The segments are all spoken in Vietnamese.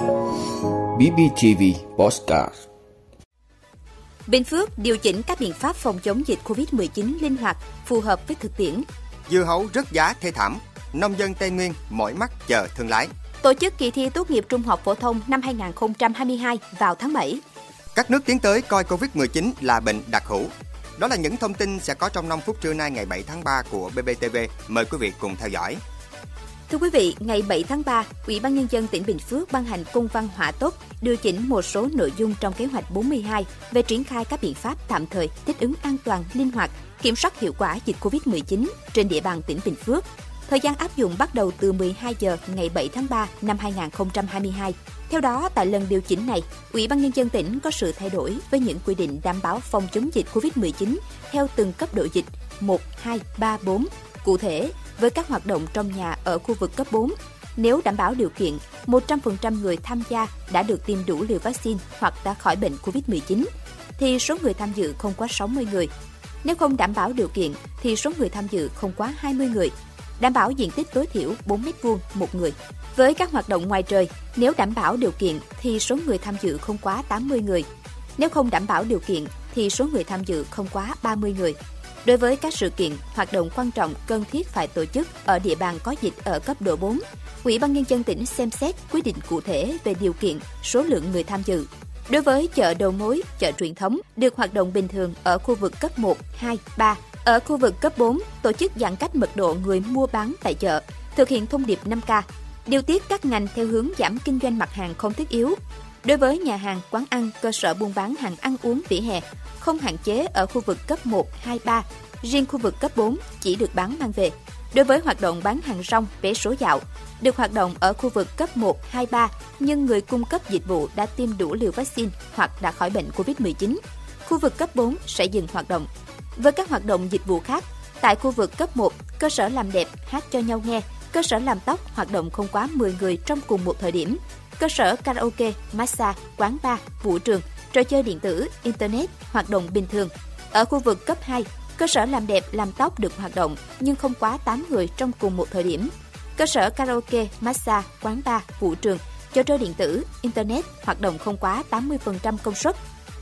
BBTV Postcard Bình Phước điều chỉnh các biện pháp phòng chống dịch COVID-19 linh hoạt, phù hợp với thực tiễn. Dưa hấu rất giá thê thảm, nông dân Tây Nguyên mỏi mắt chờ thương lái. Tổ chức kỳ thi tốt nghiệp trung học phổ thông năm 2022 vào tháng 7. Các nước tiến tới coi Covid-19 là bệnh đặc hữu. Đó là những thông tin sẽ có trong 5 phút trưa nay ngày 7 tháng 3 của BBTV. Mời quý vị cùng theo dõi. Thưa quý vị, ngày 7 tháng 3, Ủy ban Nhân dân tỉnh Bình Phước ban hành công văn hỏa tốc điều chỉnh một số nội dung trong kế hoạch 42 về triển khai các biện pháp tạm thời thích ứng an toàn, linh hoạt, kiểm soát hiệu quả dịch COVID-19 trên địa bàn tỉnh Bình Phước. Thời gian áp dụng bắt đầu từ 12 giờ ngày 7 tháng 3 năm 2022. Theo đó, tại lần điều chỉnh này, Ủy ban Nhân dân tỉnh có sự thay đổi với những quy định đảm bảo phòng chống dịch COVID-19 theo từng cấp độ dịch 1, 2, 3, 4. Cụ thể, với các hoạt động trong nhà ở khu vực cấp 4, nếu đảm bảo điều kiện 100% người tham gia đã được tiêm đủ liều vaccine hoặc đã khỏi bệnh COVID-19, thì số người tham dự không quá 60 người. Nếu không đảm bảo điều kiện thì số người tham dự không quá 20 người, đảm bảo diện tích tối thiểu 4 m2 một người. Với các hoạt động ngoài trời, nếu đảm bảo điều kiện thì số người tham dự không quá 80 người. Nếu không đảm bảo điều kiện thì số người tham dự không quá 30 người. Đối với các sự kiện, hoạt động quan trọng cần thiết phải tổ chức ở địa bàn có dịch ở cấp độ 4, Ủy ban Nhân dân tỉnh xem xét quyết định cụ thể về điều kiện, số lượng người tham dự. Đối với chợ đầu mối, chợ truyền thống được hoạt động bình thường ở khu vực cấp 1, 2, 3, ở khu vực cấp 4 tổ chức giãn cách mật độ người mua bán tại chợ, thực hiện thông điệp 5K, điều tiết các ngành theo hướng giảm kinh doanh mặt hàng không thiết yếu. Đối với nhà hàng, quán ăn, cơ sở buôn bán hàng ăn uống vỉa hè, không hạn chế ở khu vực cấp 1, 2, 3, riêng khu vực cấp 4 chỉ được bán mang về. Đối với hoạt động bán hàng rong, vé số dạo, được hoạt động ở khu vực cấp 1, 2, 3, nhưng người cung cấp dịch vụ đã tiêm đủ liều vaccine hoặc đã khỏi bệnh COVID-19, khu vực cấp 4 sẽ dừng hoạt động. Với các hoạt động dịch vụ khác, tại khu vực cấp 1, cơ sở làm đẹp, hát cho nhau nghe, cơ sở làm tóc hoạt động không quá 10 người trong cùng một thời điểm, cơ sở karaoke, massage, quán bar, vũ trường, trò chơi điện tử, internet hoạt động bình thường. Ở khu vực cấp 2, cơ sở làm đẹp, làm tóc được hoạt động nhưng không quá 8 người trong cùng một thời điểm. Cơ sở karaoke, massage, quán bar, vũ trường, trò chơi điện tử, internet hoạt động không quá 80% công suất.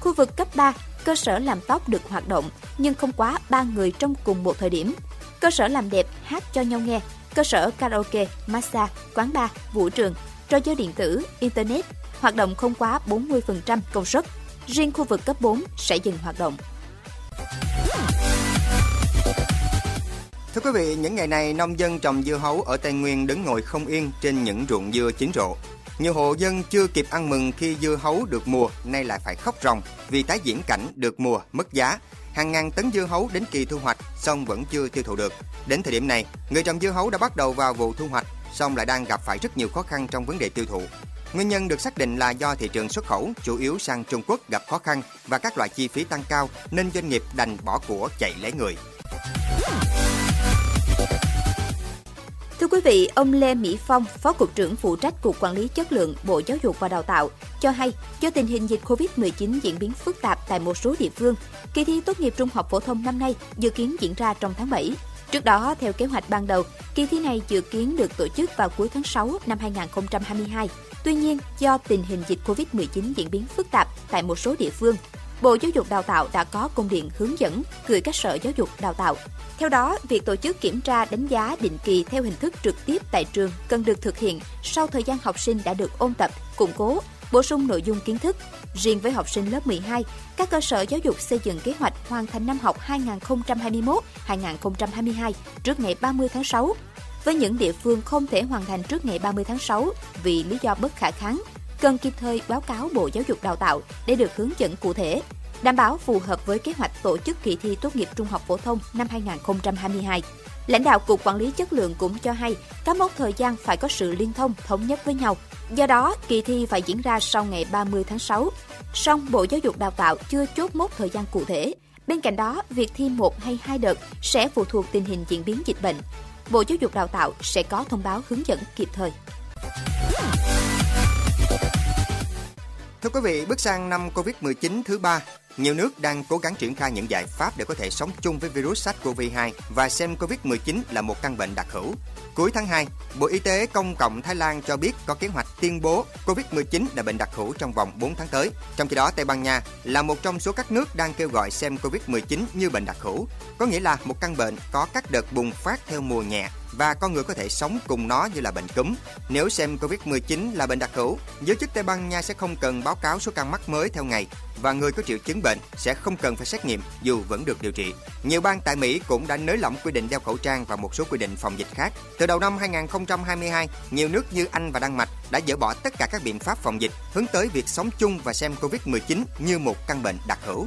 Khu vực cấp 3, cơ sở làm tóc được hoạt động nhưng không quá 3 người trong cùng một thời điểm. Cơ sở làm đẹp, hát cho nhau nghe, cơ sở karaoke, massage, quán bar, vũ trường, trò chơi điện tử, internet hoạt động không quá 40% công suất. Riêng khu vực cấp 4 sẽ dừng hoạt động. Thưa quý vị, những ngày này nông dân trồng dưa hấu ở Tây Nguyên đứng ngồi không yên trên những ruộng dưa chín rộ. Nhiều hộ dân chưa kịp ăn mừng khi dưa hấu được mùa, nay lại phải khóc ròng vì tái diễn cảnh được mùa mất giá. Hàng ngàn tấn dưa hấu đến kỳ thu hoạch, song vẫn chưa tiêu thụ được. Đến thời điểm này, người trồng dưa hấu đã bắt đầu vào vụ thu hoạch, song lại đang gặp phải rất nhiều khó khăn trong vấn đề tiêu thụ. Nguyên nhân được xác định là do thị trường xuất khẩu chủ yếu sang Trung Quốc gặp khó khăn và các loại chi phí tăng cao nên doanh nghiệp đành bỏ của chạy lấy người. Thưa quý vị, ông Lê Mỹ Phong, Phó Cục trưởng phụ trách Cục Quản lý Chất lượng Bộ Giáo dục và Đào tạo, cho hay do tình hình dịch COVID-19 diễn biến phức tạp tại một số địa phương, kỳ thi tốt nghiệp trung học phổ thông năm nay dự kiến diễn ra trong tháng 7. Trước đó, theo kế hoạch ban đầu, kỳ thi này dự kiến được tổ chức vào cuối tháng 6 năm 2022. Tuy nhiên, do tình hình dịch COVID-19 diễn biến phức tạp tại một số địa phương, Bộ Giáo dục Đào tạo đã có công điện hướng dẫn gửi các sở giáo dục đào tạo. Theo đó, việc tổ chức kiểm tra đánh giá định kỳ theo hình thức trực tiếp tại trường cần được thực hiện sau thời gian học sinh đã được ôn tập, củng cố, bổ sung nội dung kiến thức. Riêng với học sinh lớp 12, các cơ sở giáo dục xây dựng kế hoạch hoàn thành năm học 2021-2022 trước ngày 30 tháng 6. Với những địa phương không thể hoàn thành trước ngày 30 tháng 6 vì lý do bất khả kháng, cần kịp thời báo cáo Bộ Giáo dục Đào tạo để được hướng dẫn cụ thể, đảm bảo phù hợp với kế hoạch tổ chức kỳ thi tốt nghiệp trung học phổ thông năm 2022. Lãnh đạo Cục Quản lý Chất lượng cũng cho hay các mốc thời gian phải có sự liên thông, thống nhất với nhau. Do đó, kỳ thi phải diễn ra sau ngày 30 tháng 6. Song Bộ Giáo dục Đào tạo chưa chốt mốc thời gian cụ thể. Bên cạnh đó, việc thi một hay hai đợt sẽ phụ thuộc tình hình diễn biến dịch bệnh. Bộ Giáo dục Đào tạo sẽ có thông báo hướng dẫn kịp thời. Thưa quý vị, bước sang năm Covid-19 thứ ba, nhiều nước đang cố gắng triển khai những giải pháp để có thể sống chung với virus SARS-CoV-2 và xem COVID-19 là một căn bệnh đặc hữu. Cuối tháng 2, Bộ Y tế Công cộng Thái Lan cho biết có kế hoạch tuyên bố COVID-19 là bệnh đặc hữu trong vòng 4 tháng tới. Trong khi đó, Tây Ban Nha là một trong số các nước đang kêu gọi xem COVID-19 như bệnh đặc hữu, có nghĩa là một căn bệnh có các đợt bùng phát theo mùa nhẹ và con người có thể sống cùng nó như là bệnh cúm. Nếu xem COVID-19 là bệnh đặc hữu, giới chức Tây Ban Nha sẽ không cần báo cáo số ca mắc mới theo ngày và người có triệu chứng bệnh sẽ không cần phải xét nghiệm dù vẫn được điều trị. Nhiều bang tại Mỹ cũng đã nới lỏng quy định đeo khẩu trang và một số quy định phòng dịch khác. Từ đầu năm 2022, nhiều nước như Anh và Đan Mạch đã dỡ bỏ tất cả các biện pháp phòng dịch, hướng tới việc sống chung và xem COVID-19 như một căn bệnh đặc hữu.